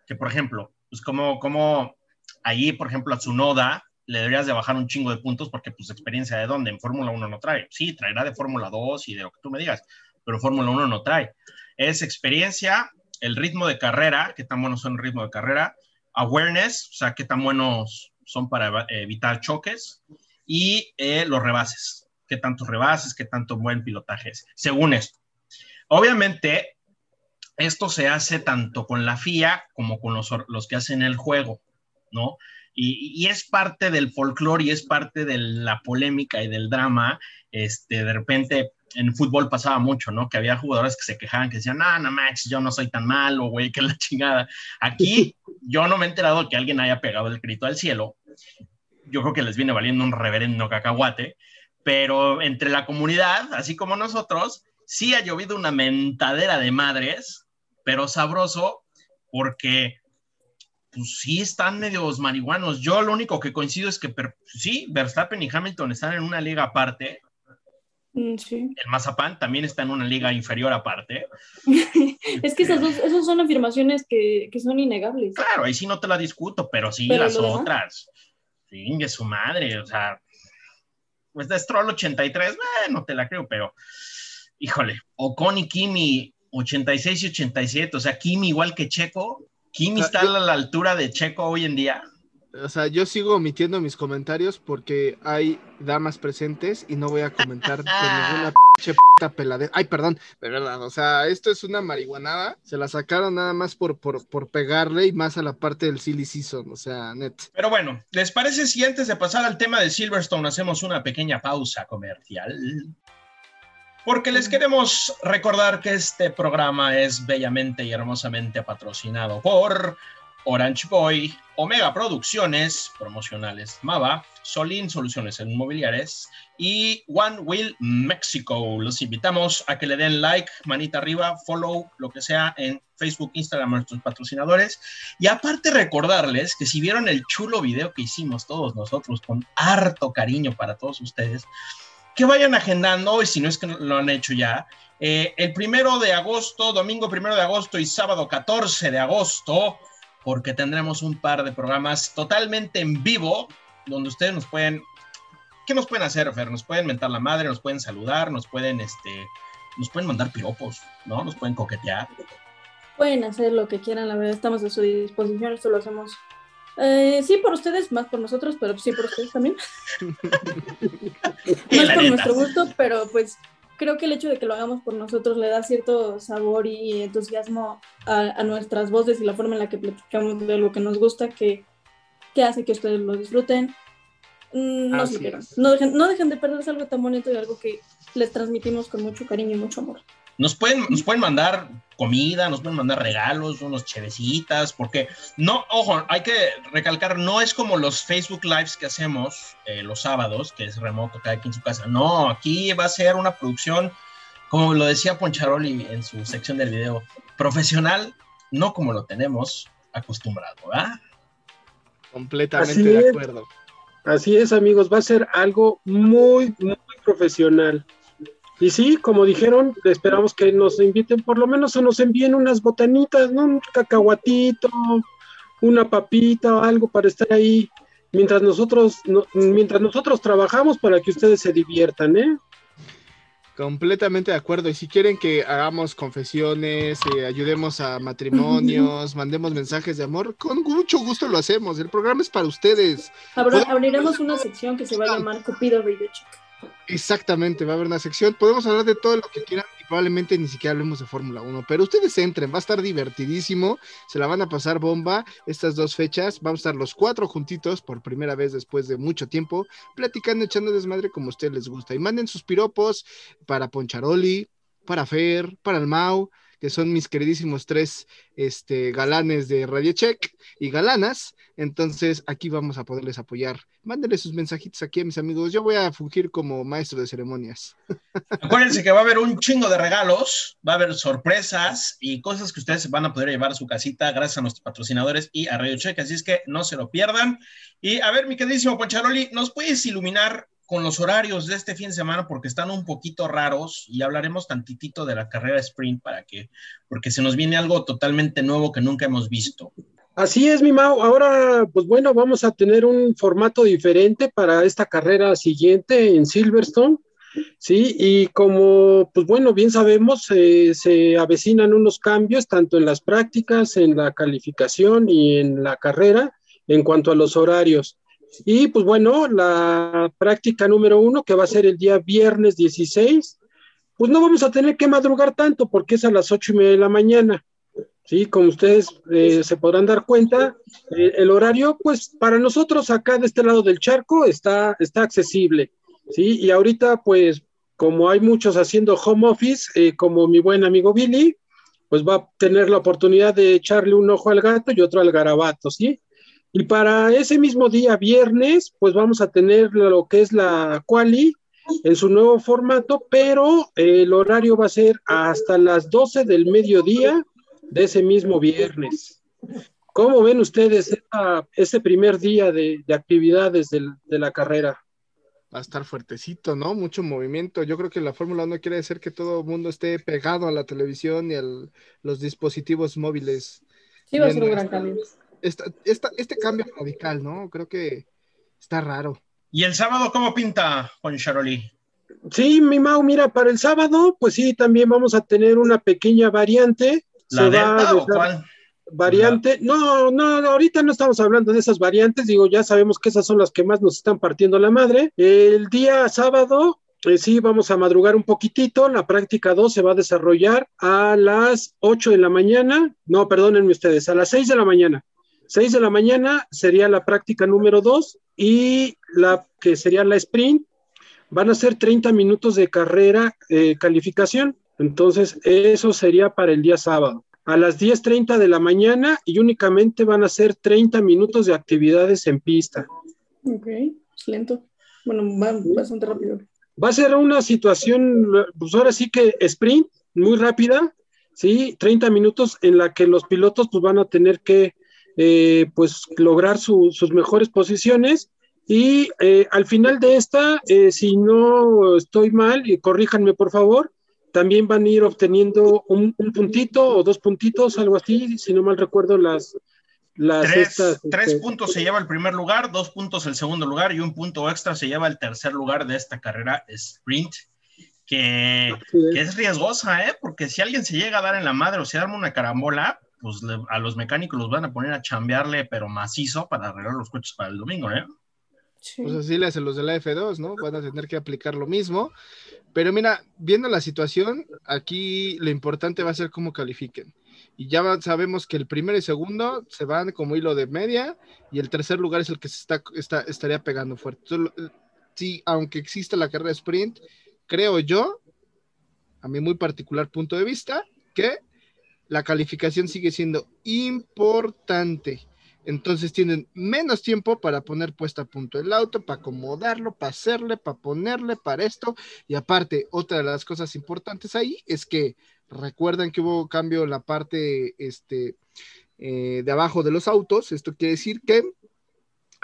que por ejemplo, pues como, como ahí, por ejemplo, a Tsunoda le deberías de bajar un chingo de puntos porque pues experiencia de dónde, en Fórmula 1 no trae. Sí, traerá de Fórmula 2 y de lo que tú me digas, pero Fórmula 1 no trae. Es experiencia, el ritmo de carrera, qué tan buenos son el ritmo de carrera, awareness, o sea, qué tan buenos son para evitar choques y eh, los rebases, qué tantos rebases, qué tanto buen pilotaje es, según esto. Obviamente, esto se hace tanto con la FIA como con los, los que hacen el juego, ¿no? Y, y es parte del folclore y es parte de la polémica y del drama. Este, de repente en fútbol pasaba mucho, ¿no? Que había jugadores que se quejaban, que decían, no, no, Max, yo no soy tan malo, güey, que la chingada. Aquí (laughs) yo no me he enterado que alguien haya pegado el grito al cielo. Yo creo que les viene valiendo un reverendo cacahuate, pero entre la comunidad, así como nosotros, sí ha llovido una mentadera de madres, pero sabroso, porque pues sí están medios marihuanos. Yo lo único que coincido es que sí, Verstappen y Hamilton están en una liga aparte. Mm, sí. El Mazapán también está en una liga inferior aparte. (laughs) Es que esas dos, esas son afirmaciones que, que son innegables. Claro, ahí sí no te la discuto, pero sí Pero las demás. otras. Fingue su madre, o sea, pues de Stroll 83, bueno, te la creo, pero híjole, Ocon y Kimi 86 y 87, o sea, Kimi igual que Checo, Kimi Ah, está a la altura de Checo hoy en día. O sea, yo sigo omitiendo mis comentarios porque hay damas presentes y no voy a comentar de ninguna pinche puta peladera. Ay, perdón, de verdad, o sea, esto es una marihuanada. Se la sacaron nada más por, por, por pegarle y más a la parte del silly season, o sea, net. Pero bueno, ¿les parece si antes de pasar al tema de Silverstone hacemos una pequeña pausa comercial? Porque les queremos recordar que este programa es bellamente y hermosamente patrocinado por Orange Boy, Omega Producciones, promocionales Mava, Solin Soluciones Inmobiliarias y One Wheel Mexico. Los invitamos a que le den like, manita arriba, follow, lo que sea en Facebook, Instagram, nuestros patrocinadores. Y aparte recordarles que si vieron el chulo video que hicimos todos nosotros con harto cariño para todos ustedes, que vayan agendando, y si no es que lo han hecho ya, eh, el primero de agosto, domingo primero de agosto y sábado 14 de agosto, porque tendremos un par de programas totalmente en vivo, donde ustedes nos pueden, ¿qué nos pueden hacer, Fer? Nos pueden mentar la madre, nos pueden saludar, nos pueden, este, nos pueden mandar piropos, ¿no? Nos pueden coquetear. Pueden hacer lo que quieran, la verdad, estamos a su disposición, esto lo hacemos. eh, sí, por ustedes, más por nosotros, pero sí por ustedes también. Y No es la por nuestro gusto, pero pues creo que el hecho de que lo hagamos por nosotros le da cierto sabor y entusiasmo a, a nuestras voces y la forma en la que platicamos de lo que nos gusta, que, que hace que ustedes lo disfruten. Mm, No se. No dejen, no dejen de perderse algo tan bonito y algo que les transmitimos con mucho cariño y mucho amor. Nos pueden, nos pueden mandar comida, nos pueden mandar regalos, unos chevecitas, porque no, ojo, hay que recalcar, no es como los Facebook Lives que hacemos eh, los sábados, que es remoto, cada quien en su casa. No, aquí va a ser una producción, como lo decía Poncharoli en su sección del video, profesional, no como lo tenemos acostumbrado, ¿verdad? Completamente Así de es. acuerdo. Así es, amigos, va a ser algo muy, muy profesional. Y sí, como dijeron, esperamos que nos inviten, por lo menos o nos envíen unas botanitas, ¿no? Un cacahuatito, una papita o algo para estar ahí mientras nosotros, no- mientras nosotros trabajamos para que ustedes se diviertan, ¿eh? Completamente de acuerdo. Y si quieren que hagamos confesiones, eh, ayudemos a matrimonios, mandemos mensajes de amor, con mucho gusto lo hacemos. El programa es para ustedes. Abra- abriremos una sección que se va a llamar Cupido Radio Check. Exactamente, va a haber una sección. Podemos hablar de todo lo que quieran y probablemente ni siquiera hablemos de Fórmula 1, pero ustedes entren, va a estar divertidísimo, se la van a pasar bomba estas dos fechas. Vamos a estar los cuatro juntitos por primera vez después de mucho tiempo, platicando, echando desmadre como a ustedes les gusta. Y manden sus piropos para Poncharoli, para Fer, para el Mau, que son mis queridísimos tres este, galanes de Radio Check y galanas. Entonces, aquí vamos a poderles apoyar. Mándenle sus mensajitos aquí a mis amigos. Yo voy a fungir como maestro de ceremonias. (laughs) Acuérdense que va a haber un chingo de regalos, va a haber sorpresas y cosas que ustedes van a poder llevar a su casita gracias a nuestros patrocinadores y a Radio Check, así es que no se lo pierdan. Y a ver, mi queridísimo Poncharoli, ¿nos puedes iluminar con los horarios de este fin de semana porque están un poquito raros y hablaremos tantitito de la carrera sprint para que, porque se nos viene algo totalmente nuevo que nunca hemos visto. Así es, mi Mau. Ahora, pues bueno, vamos a tener un formato diferente para esta carrera siguiente en Silverstone. Sí, y como, pues bueno, bien sabemos, eh, se avecinan unos cambios tanto en las prácticas, en la calificación y en la carrera en cuanto a los horarios. Y pues bueno, la práctica número uno, que va a ser el día viernes 16, pues no vamos a tener que madrugar tanto porque es a las ocho y media de la mañana. Sí, como ustedes eh, se podrán dar cuenta, eh, el horario, pues para nosotros acá de este lado del charco está, está accesible. Sí, y ahorita, pues como hay muchos haciendo home office, eh, como mi buen amigo Billy, pues va a tener la oportunidad de echarle un ojo al gato y otro al garabato, ¿sí? Y para ese mismo día, viernes, pues vamos a tener lo que es la quali en su nuevo formato, pero el horario va a ser hasta las 12 del mediodía de ese mismo viernes. ¿Cómo ven ustedes esta, este primer día de, de actividades de la carrera? Va a estar fuertecito, ¿no? Mucho movimiento. Yo creo que la Fórmula 1 quiere decir que todo el mundo esté pegado a la televisión y a los dispositivos móviles. Sí, va a ser un gran cambio. Esta- esta- este cambio radical, ¿no? Creo que está raro. ¿Y el sábado cómo pinta, Poncharoli? Sí, mi Mau, mira, para el sábado, pues sí, también vamos a tener una pequeña variante. ¿La Se va a Delta o cuál? Variante, no, no, ahorita no estamos hablando de esas variantes, digo, ya sabemos que esas son las que más nos están partiendo la madre. El día sábado, eh, sí, vamos a madrugar un poquitito, la práctica 2 se va a desarrollar a las 8 de la mañana, no, perdónenme ustedes, a las 6 de la mañana. 6 de la mañana sería la práctica número 2 y la que sería la sprint, van a ser 30 minutos de carrera, eh, calificación, entonces eso sería para el día sábado a las 10.30 de la mañana y únicamente van a ser 30 minutos de actividades en pista. Ok, es lento. Bueno, va bastante rápido. Va a ser una situación, pues ahora sí que sprint, muy rápida, ¿sí? 30 minutos en la que los pilotos pues van a tener que eh, pues lograr su- sus mejores posiciones y eh, al final de esta, eh, si no estoy mal, y corríjanme por favor, también van a ir obteniendo un, un puntito o dos puntitos, algo así, si no mal recuerdo las... las Tres, estas, tres este, puntos se lleva el primer lugar, dos puntos el segundo lugar y un punto extra se lleva el tercer lugar de esta carrera sprint, que, que es riesgosa, ¿eh? Porque si alguien se llega a dar en la madre o se arma una carambola, pues le- a los mecánicos los van a poner a chambearle, pero macizo para arreglar los coches para el domingo, ¿eh? Sí. Pues así le hacen los de la F2, ¿no? Van a tener que aplicar lo mismo. Pero mira, viendo la situación, aquí lo importante va a ser cómo califiquen. Y ya sabemos que el primero y segundo se van como hilo de media y el tercer lugar es el que se está, está- estaría pegando fuerte. Entonces, lo- sí, aunque exista la carrera sprint, creo yo, a mi muy particular punto de vista, que la calificación sigue siendo importante. Entonces tienen menos tiempo para poner puesta a punto el auto, para acomodarlo, para hacerle, para ponerle, para esto. Y aparte, otra de las cosas importantes ahí es que recuerdan que hubo cambio en la parte este, eh, de abajo de los autos. Esto quiere decir que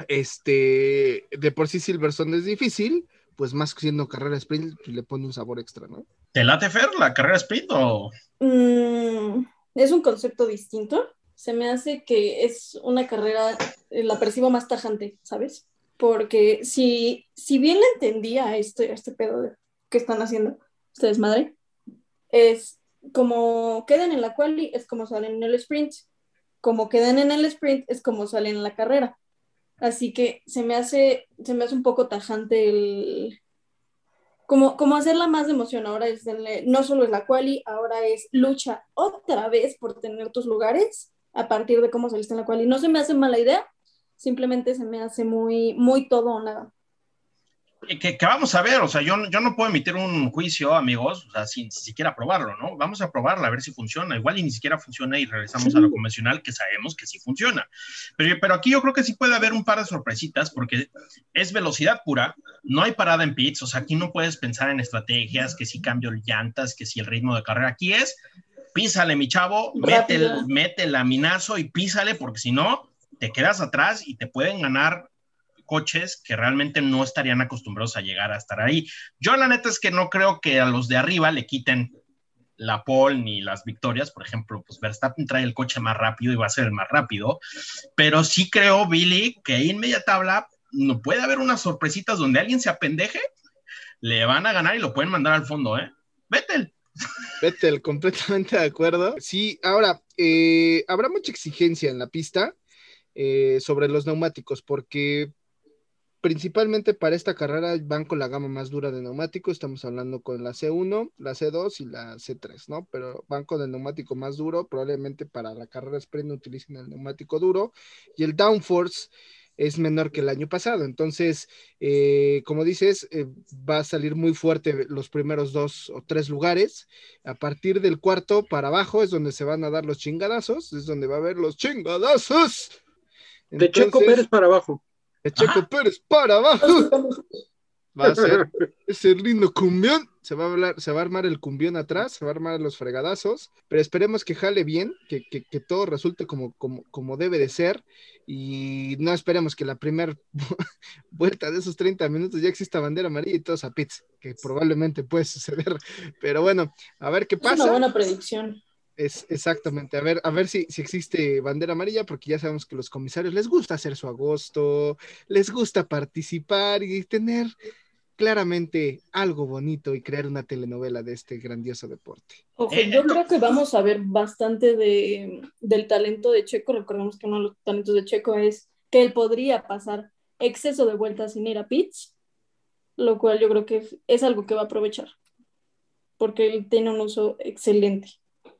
este, de por sí Silverstone es difícil, pues más que siendo carrera sprint, pues le pone un sabor extra, ¿no? ¿Te late, Fer, la carrera sprint o...? Mm, es un concepto distinto. Se me hace que es una carrera, eh, la percibo más tajante, ¿sabes? Porque si, si bien entendía este, este pedo que están haciendo, este desmadre, es como quedan en la quali, es como salen en el sprint. Como quedan en el sprint, es como salen en la carrera. Así que se me hace, se me hace un poco tajante el, como, como hacerla más de emoción. Ahora es no solo es la quali, ahora es lucha otra vez por tener tus lugares a partir de cómo saliste en la quali. No se me hace mala idea, simplemente se me hace muy, muy todo o nada que, vamos a ver, o sea, yo, yo no puedo emitir un juicio, amigos, o sea, sin, siquiera probarlo, ¿no? Vamos a probarla, a ver si funciona. Igual y ni siquiera funciona y regresamos a lo convencional, que sabemos que sí funciona. Pero, pero aquí yo creo que sí puede haber un par de sorpresitas, porque es velocidad pura, no hay parada en pits, o sea, aquí no puedes pensar en estrategias, que si cambio llantas, que si el ritmo de carrera. Aquí es, písale, mi chavo, mete el, mete el laminazo y písale, porque si no, te quedas atrás y te pueden ganar coches que realmente no estarían acostumbrados a llegar a estar ahí. Yo la neta es que no creo que a los de arriba le quiten la pole ni las victorias, por ejemplo, pues Verstappen trae el coche más rápido y va a ser el más rápido, pero sí creo, Billy, que ahí en media tabla no puede haber unas sorpresitas donde alguien se apendeje, le van a ganar y lo pueden mandar al fondo, ¿eh? Vettel. Vettel, completamente de acuerdo. Sí, ahora, eh, habrá mucha exigencia en la pista eh, sobre los neumáticos, porque principalmente para esta carrera van con la gama más dura de neumáticos, estamos hablando con la C1, la C2 y la C3, ¿no? Pero van con el neumático más duro, probablemente para la carrera sprint utilicen el neumático duro y el downforce es menor que el año pasado. Entonces, eh, como dices, eh, va a salir muy fuerte los primeros dos o tres lugares. A partir del cuarto para abajo es donde se van a dar los chingadazos, es donde va a haber los chingadazos. de Checo Pérez para abajo. Checo Pérez para abajo. (laughs) Va a ser ese lindo cumbión. Se va a hablar, se va a armar el cumbión atrás, se va a armar los fregadazos, pero esperemos que jale bien, que, todo resulte como, como, como, debe de ser. Y no esperemos que la primera (laughs) vuelta de esos 30 minutos ya exista bandera amarilla y todos a pits, que probablemente puede suceder. Pero bueno, a ver qué pasa. Es una buena predicción. Es exactamente, a ver, a ver si, si existe bandera amarilla, porque ya sabemos que los comisarios les gusta hacer su agosto, les gusta participar y tener claramente algo bonito y crear una telenovela de este grandioso deporte. Ojo, yo creo que vamos a ver bastante de, del talento de Checo. Recordemos que uno de los talentos de Checo es que él podría pasar exceso de vueltas sin ir a pits, lo cual yo creo que es, es algo que va a aprovechar, porque él tiene un uso excelente.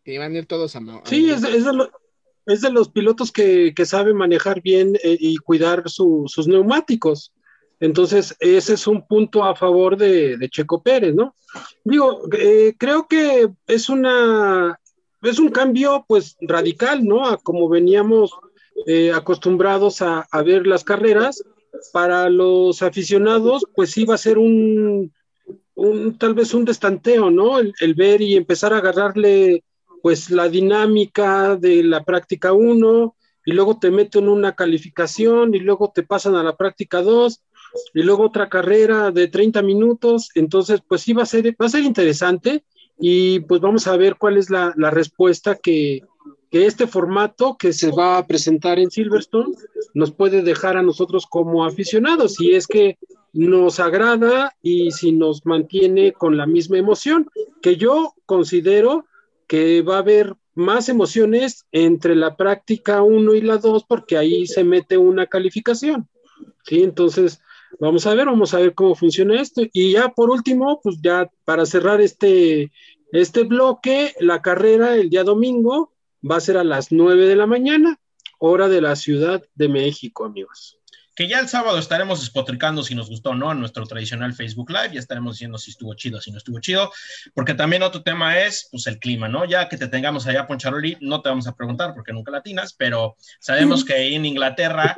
Y van a ir todos a... sí, es, de, los pilotos que, que sabe manejar bien eh, y cuidar sus neumáticos. Entonces, ese es un punto a favor de, Checo Pérez, ¿no? Digo, eh, creo que es una, es un cambio pues radical, ¿no? A como veníamos eh, acostumbrados a, ver las carreras. Para los aficionados, pues sí va a ser un, un tal vez un destanteo, ¿no? El, el, ver y empezar a agarrarle pues la dinámica de la práctica 1 y luego te meten una calificación y luego te pasan a la práctica 2 y luego otra carrera de 30 minutos, entonces pues sí va a ser, va a ser interesante y pues vamos a ver cuál es la, la respuesta que, que este formato que se va a presentar en Silverstone nos puede dejar a nosotros como aficionados, si es que nos agrada y si nos mantiene con la misma emoción, que yo considero que va a haber más emociones entre la práctica 1 y la 2 porque ahí se mete una calificación. ¿sí? Entonces, vamos a ver, vamos a ver cómo funciona esto. Y ya por último, pues ya para cerrar este, este bloque, la carrera el día domingo va a ser a las 9 de la mañana, hora de la Ciudad de México, amigos que ya el sábado estaremos despotricando si nos gustó o no en nuestro tradicional Facebook Live, ya estaremos diciendo si estuvo chido, si no estuvo chido, porque también otro tema es, pues, el clima, ¿no? Ya que te tengamos allá, Poncharoli, no te vamos a preguntar porque nunca latinas, pero sabemos que en Inglaterra,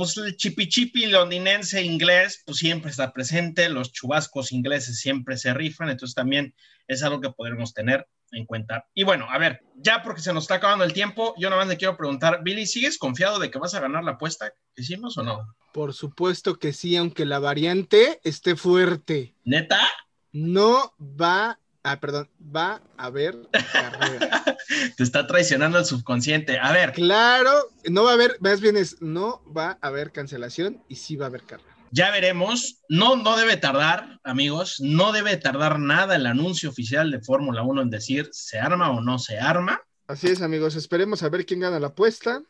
pues el chipi chipi londinense inglés, pues siempre está presente, los chubascos ingleses siempre se rifan, entonces también es algo que podremos tener en cuenta. Y bueno, a ver, ya porque se nos está acabando el tiempo, yo nada más le quiero preguntar, Billy, ¿sigues confiado de que vas a ganar la apuesta que hicimos o no? Por supuesto que sí, aunque la variante esté fuerte. ¿Neta? No va Ah, perdón, va a haber carrera. (laughs) Te está traicionando el subconsciente. A ver. Claro, no va a haber, más bien es, no va a haber cancelación y sí va a haber carrera. Ya veremos. No, no debe tardar, amigos, no debe tardar nada el anuncio oficial de Fórmula 1 en decir se arma o no se arma. Así es, amigos. Esperemos a ver quién gana la apuesta.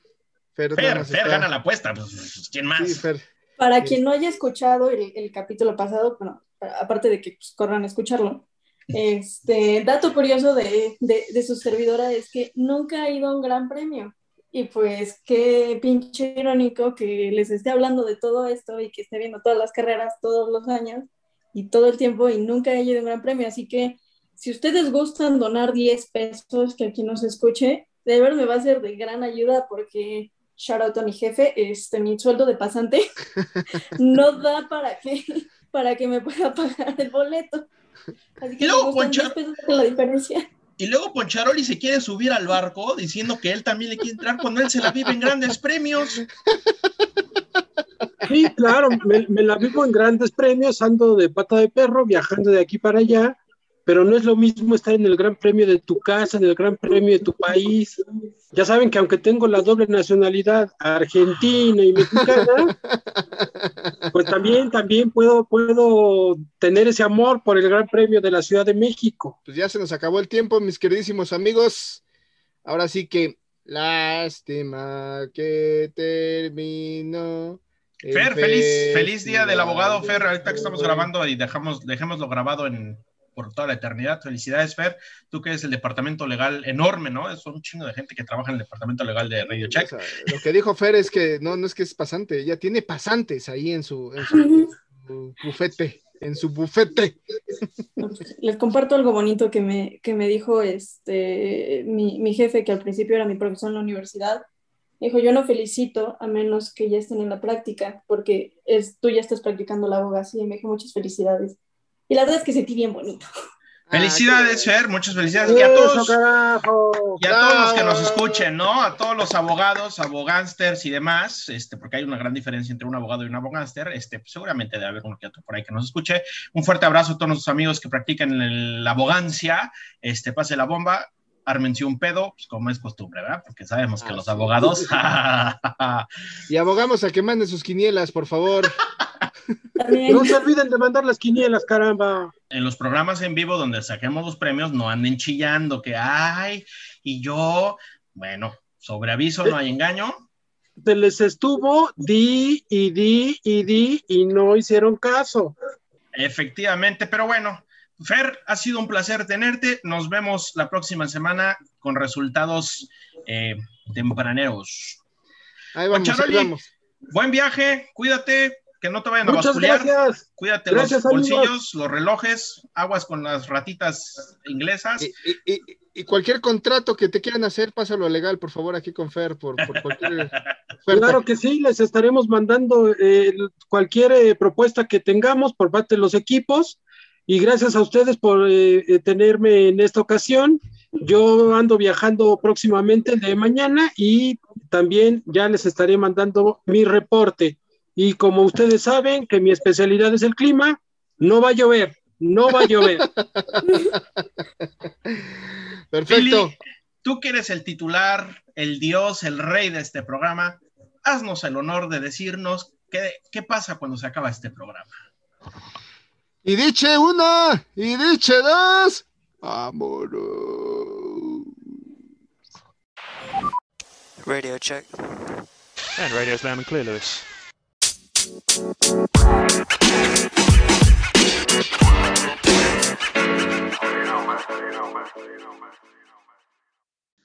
Fer, gana la apuesta. Pues, pues, ¿quién más? Sí, Fer. Para quien no haya escuchado el, el capítulo pasado, bueno, aparte de que pues, corran a escucharlo, este dato curioso de, de, de su servidora es que nunca ha ido a un gran premio. Y pues qué pinche irónico que les esté hablando de todo esto y que esté viendo todas las carreras todos los años y todo el tiempo y nunca haya ido a un gran premio. Así que si ustedes gustan donar 10 pesos, que aquí nos escuche, de verdad me va a ser de gran ayuda porque shout out a mi jefe, este, mi sueldo de pasante (laughs) no da para que, para que me pueda pagar el boleto. Así que Y luego, me gustan Poncha- 10 pesos de la diferencia. Y luego Poncharoli se quiere subir al barco diciendo que él también le quiere entrar cuando él se la vive en grandes premios. Sí, claro, me, me la vivo en grandes premios, ando de pata de perro, viajando de aquí para allá, pero no es lo mismo estar en el gran premio de tu casa, en el gran premio de tu país. Ya saben que aunque tengo la doble nacionalidad argentina y mexicana, (laughs) pues también, también puedo, puedo tener ese amor por el gran premio de la Ciudad de México. Pues ya se nos acabó el tiempo, mis queridísimos amigos. Ahora sí que, lástima que terminó. Fer, feliz, feliz día del abogado, Fer. Ahorita que estamos grabando y dejamos, dejémoslo grabado en, por toda la eternidad. Felicidades, Fer. Tú que eres el departamento legal enorme, ¿no? Es un chingo de gente que trabaja en el departamento legal de Radio O Check. sea, lo que dijo Fer es que no, no es que es pasante, ella tiene pasantes ahí en su, en su- su bufete, en su bufete. Les comparto algo bonito que me, que me dijo este, mi, mi jefe, que al principio era mi profesor en la universidad. Dijo, yo no felicito a menos que ya estén en la práctica, porque es, tú ya estás practicando la abogacía. Y me dijo, muchas felicidades. Y la verdad es que sentí bien bonito. Felicidades, Ah, Fer. Muchas felicidades. Y a todos. Y a todos los que nos escuchen, ¿no? A todos los abogados, abogánsters y demás, este, porque hay una gran diferencia entre un abogado y un abogánster, este, pues, seguramente debe haber uno que otro por ahí que nos escuche. Un fuerte abrazo a todos nuestros amigos que practican el- la abogancia, este, pase la bomba, ármense un pedo, pues como es costumbre, ¿verdad? Porque sabemos que los Así es. abogados, (laughs) Y abogamos a que manden sus quinielas, por favor. (laughs) También, (laughs) No se olviden de mandar las quinielas, caramba. en los programas en vivo donde saquemos los premios, no anden chillando que, ay, y yo, bueno, sobre aviso no hay engaño. Se les estuvo, di y di y di y no hicieron caso. Efectivamente, pero bueno, Fer, ha sido un placer tenerte. Nos vemos la próxima semana con resultados eh, tempraneros. Ahí vamos, ahí vamos. Buen viaje, cuídate, que no te vayan a Muchas basculear. gracias. Cuídate Gracias, los amigos. bolsillos, los relojes, aguas con las ratitas inglesas. Y, y- y- y cualquier contrato que te quieran hacer, pásalo a legal, por favor, aquí con Fer, por, por cualquier. (laughs) Claro que sí, les estaremos mandando eh, cualquier eh, propuesta que tengamos por parte de los equipos y gracias a ustedes por eh, eh, tenerme en esta ocasión. Yo ando viajando próximamente el de mañana y también ya les estaré mandando mi reporte. Y como ustedes saben que mi especialidad es el clima, no va a llover, no va a llover. (laughs) Perfecto. Billy, tú que eres el titular, el dios, el rey de este programa, haznos el honor de decirnos qué, qué pasa cuando se acaba este programa. Y diche una, y diche dos. Vámonos. Radio check. And radio's loud and clear, Lewis.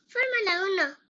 Fórmula 1.